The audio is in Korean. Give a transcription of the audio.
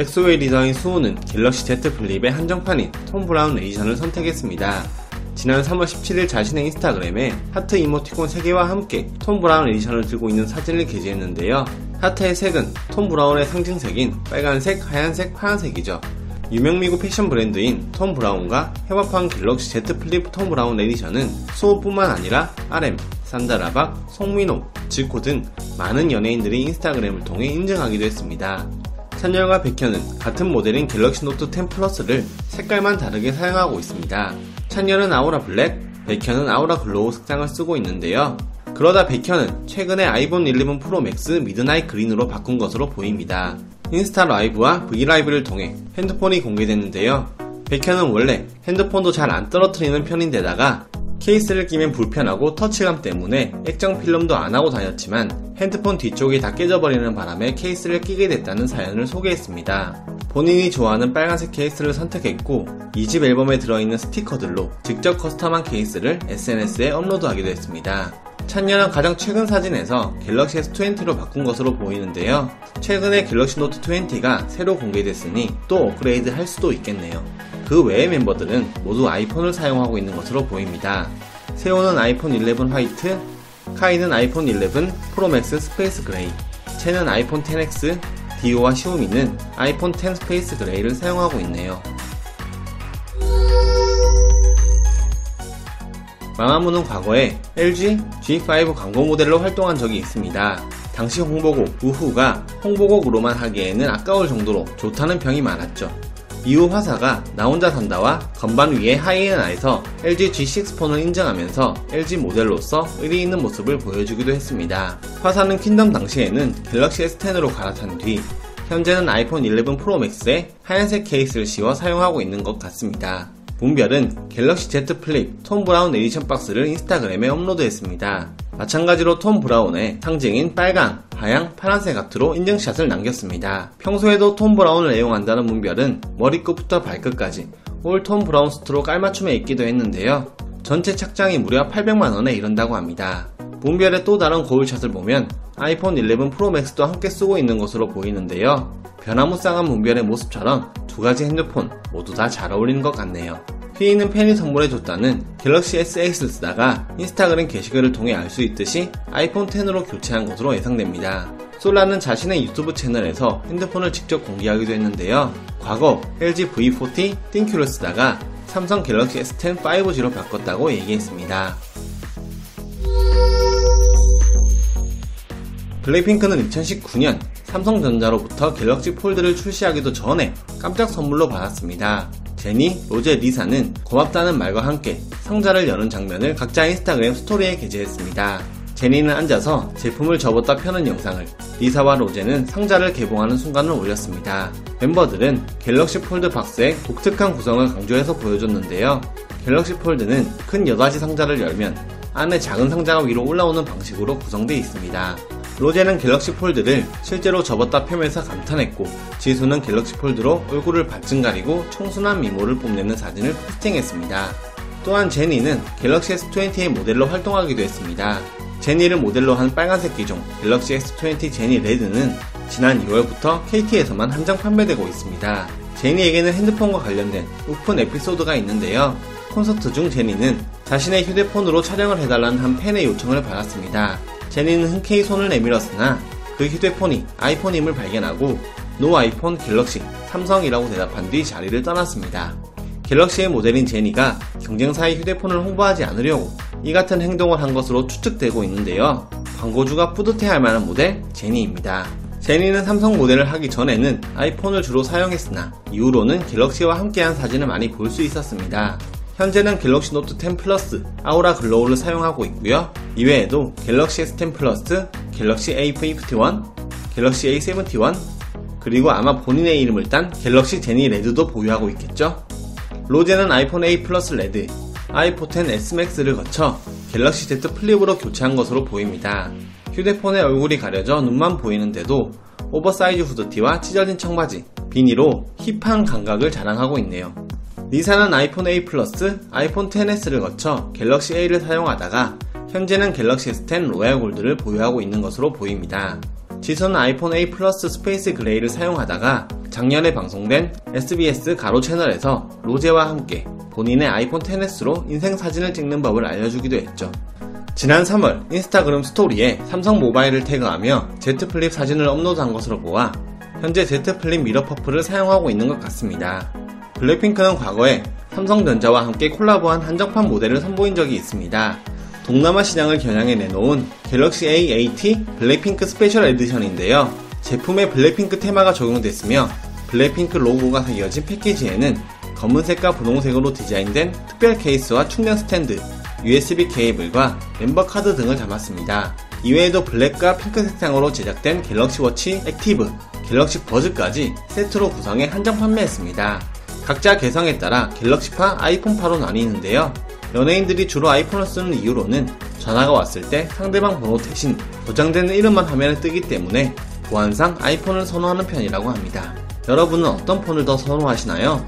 엑소의 리더인 수호는 갤럭시 Z 플립의 한정판인 톰 브라운 edition을 선택했습니다. 지난 3월 17일 자신의 인스타그램에 하트 이모티콘 3개와 함께 톰 브라운 edition을 들고 있는 사진을 게재했는데요. 하트의 색은 톰 브라운의 상징색인 빨간색, 하얀색, 파란색이죠. 유명 미국 패션 브랜드인 톰 브라운과 협업한 갤럭시 Z 플립 톰 브라운 edition은 수호뿐만 아니라 RM, 산다라박, 송민호, 지코 등 많은 연예인들이 인스타그램을 통해 인증하기도 했습니다. 찬열과 백현은 같은 모델인 갤럭시 노트 10 플러스를 색깔만 다르게 사용하고 있습니다. 찬열은 Aura Black, 백현은 Aura Glow 색상을 쓰고 있는데요. 그러다 백현은 최근에 아이폰 11 프로 맥스 Midnight Green으로 바꾼 것으로 보입니다. 인스타 라이브와 브이라이브를 통해 핸드폰이 공개됐는데요. 백현은 원래 핸드폰도 잘 안 떨어뜨리는 편인데다가 케이스를 끼면 불편하고 터치감 때문에 액정 필름도 안 하고 다녔지만 핸드폰 뒤쪽이 다 깨져버리는 바람에 케이스를 끼게 됐다는 사연을 소개했습니다. 본인이 좋아하는 빨간색 케이스를 선택했고 2집 앨범에 들어있는 스티커들로 직접 custom한 케이스를 SNS에 업로드하기도 했습니다. 찬열은 가장 최근 사진에서 갤럭시 S20로 바꾼 것으로 보이는데요. 최근에 갤럭시 노트 20가 새로 공개됐으니 또 업그레이드 할 수도 있겠네요. 그 외의 멤버들은 모두 아이폰을 사용하고 있는 것으로 보입니다. 세훈은 아이폰 11 화이트, 카이는 아이폰 11 프로맥스 Space Gray, 채는 아이폰 10X, 디오와 시우민은 아이폰 10 Space Gray를 사용하고 있네요. 마마무는 과거에 LG G5 광고 모델로 활동한 적이 있습니다. 당시 홍보곡 우후가 홍보곡으로만 하기에는 아까울 정도로 좋다는 평이 많았죠. 이후 화사가 나 혼자 산다와 건반 위에 하이에나에서 LG G6 폰을 인증하면서 LG 모델로서 의리 있는 모습을 보여주기도 했습니다. 화사는 퀸덤 당시에는 갤럭시 S10으로 갈아탄 뒤 현재는 아이폰 11 프로 맥스에 하얀색 케이스를 씌워 사용하고 있는 것 같습니다. 문별은 갤럭시 Z 플립 톰 브라운 에디션 박스를 인스타그램에 업로드했습니다. 마찬가지로 톰 브라운의 상징인 빨강, 하양, 파란색 하트로 인증샷을 남겼습니다. 평소에도 톰 브라운을 애용한다는 문별은 머리끝부터 발끝까지 all 톰 브라운 수트로 깔맞춤해 입기도 했는데요. 전체 착장이 무려 800만원에 이른다고 합니다. 문별의 또 다른 거울샷을 보면 아이폰 11 프로 맥스도 함께 쓰고 있는 것으로 보이는데요. 변화무쌍한 문별의 모습처럼 두 가지 핸드폰 모두 다 잘 어울리는 것 같네요. 휘인은 팬이 선물해줬다는 갤럭시 S8를 쓰다가 인스타그램 게시글을 통해 알 수 있듯이 아이폰 10으로 교체한 것으로 예상됩니다. 솔라는 자신의 유튜브 채널에서 핸드폰을 직접 공개하기도 했는데요. 과거 LG V40 띵큐를 쓰다가 삼성 갤럭시 S10 5G로 바꿨다고 얘기했습니다. 블랙핑크는 2019년 삼성전자로부터 갤럭시 폴드를 출시하기도 전에 깜짝 선물로 받았습니다. 제니, 로제, 리사는 고맙다는 말과 함께 상자를 여는 장면을 각자 인스타그램 스토리에 게재했습니다. 제니는 앉아서 제품을 접었다 펴는 영상을, 리사와 로제는 상자를 개봉하는 순간을 올렸습니다. 멤버들은 갤럭시 폴드 박스의 독특한 구성을 강조해서 보여줬는데요. 갤럭시 폴드는 큰 여닫이 상자를 열면 안에 작은 상자가 위로 올라오는 방식으로 구성되어 있습니다. 로제는 갤럭시 폴드를 실제로 접었다 펴면서 감탄했고 지수는 갤럭시 폴드로 얼굴을 반쯤 가리고 청순한 미모를 뽐내는 사진을 포스팅했습니다. 또한 제니는 갤럭시 S20의 모델로 활동하기도 했습니다. 제니를 모델로 한 빨간색 기종 갤럭시 S20 제니 Red는 지난 2월부터 KT에서만 한정 판매되고 있습니다. 제니에게는 핸드폰과 관련된 웃픈 에피소드가 있는데요. 콘서트 중 제니는 자신의 휴대폰으로 촬영을 해달라는 한 팬의 요청을 받았습니다. 제니는 흔쾌히 손을 내밀었으나 그 휴대폰이 아이폰임을 발견하고 No iPhone Galaxy Samsung이라고 대답한 뒤 자리를 떠났습니다. 갤럭시의 모델인 제니가 경쟁사의 휴대폰을 홍보하지 않으려고 이 같은 행동을 한 것으로 추측되고 있는데요. 광고주가 뿌듯해할 만한 모델 제니입니다. 제니는 삼성 모델을 하기 전에는 아이폰을 주로 사용했으나 이후로는 갤럭시와 함께한 사진을 많이 볼 수 있었습니다. 현재는 갤럭시 노트 10 플러스 아우라 글로우를 사용하고 있고요. 이외에도 갤럭시 S10 플러스, 갤럭시 A51, 갤럭시 A71, 그리고 아마 본인의 이름을 딴 갤럭시 제니 레드도 보유하고 있겠죠? 로제는 아이폰 8 플러스 레드, 아이폰 10 S 맥스를 거쳐 갤럭시 Z 플립으로 교체한 것으로 보입니다. 휴대폰에 얼굴이 가려져 눈만 보이는데도 오버사이즈 후드티와 찢어진 청바지, 비니로 hip한 감각을 자랑하고 있네요. 리사는 아이폰 8 플러스, 아이폰 10s를 거쳐 갤럭시 A를 사용하다가 현재는 갤럭시 S10 로얄 골드를 보유하고 있는 것으로 보입니다. 지수는 아이폰 8 플러스 스페이스 그레이를 사용하다가 작년에 방송된 SBS 가로 채널에서 로제와 함께 본인의 아이폰 10s로 인생 사진을 찍는 법을 알려주기도 했죠. 지난 3월 인스타그램 스토리에 삼성 모바일을 태그하며 Z 플립 사진을 업로드한 것으로 보아 현재 Z 플립 미러 퍼플을 사용하고 있는 것 같습니다. 블랙핑크는 과거에 삼성전자와 함께 콜라보한 한정판 모델을 선보인 적이 있습니다. 동남아 시장을 겨냥해 내놓은 갤럭시 A80 블랙핑크 스페셜 에디션인데요. 제품에 블랙핑크 테마가 적용됐으며 블랙핑크 로고가 새겨진 패키지에는 검은색과 분홍색으로 디자인된 특별 케이스와 충전 스탠드, USB 케이블과 멤버 카드 등을 담았습니다. 이외에도 블랙과 핑크 색상으로 제작된 갤럭시 워치 액티브, 갤럭시 버즈까지 세트로 구성해 한정 판매했습니다. 각자 개성에 따라 갤럭시파, 아이폰파로 나뉘는데요. 연예인들이 주로 아이폰을 쓰는 이유로는 전화가 왔을 때 상대방 번호 대신 저장되는 이름만 화면에 뜨기 때문에 보안상 아이폰을 선호하는 편이라고 합니다. 여러분은 어떤 폰을 더 선호하시나요?